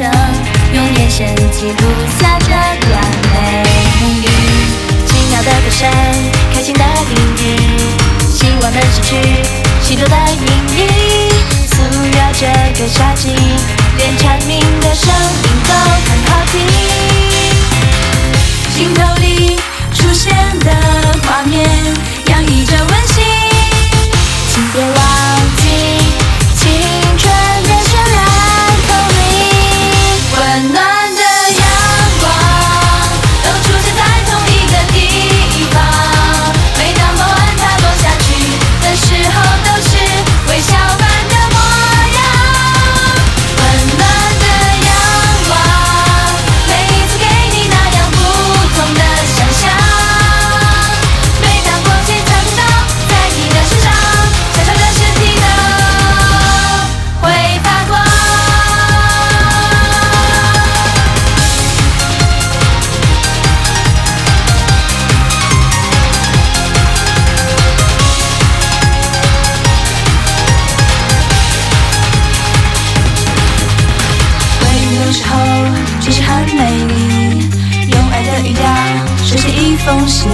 生，用眼神记录下这段美丽。奇妙的歌声，开心的音日，希望能失去许多的阴影。素绕这个夏季，连蝉鸣的声音都很好听。很美丽，用爱的语调书写一封信，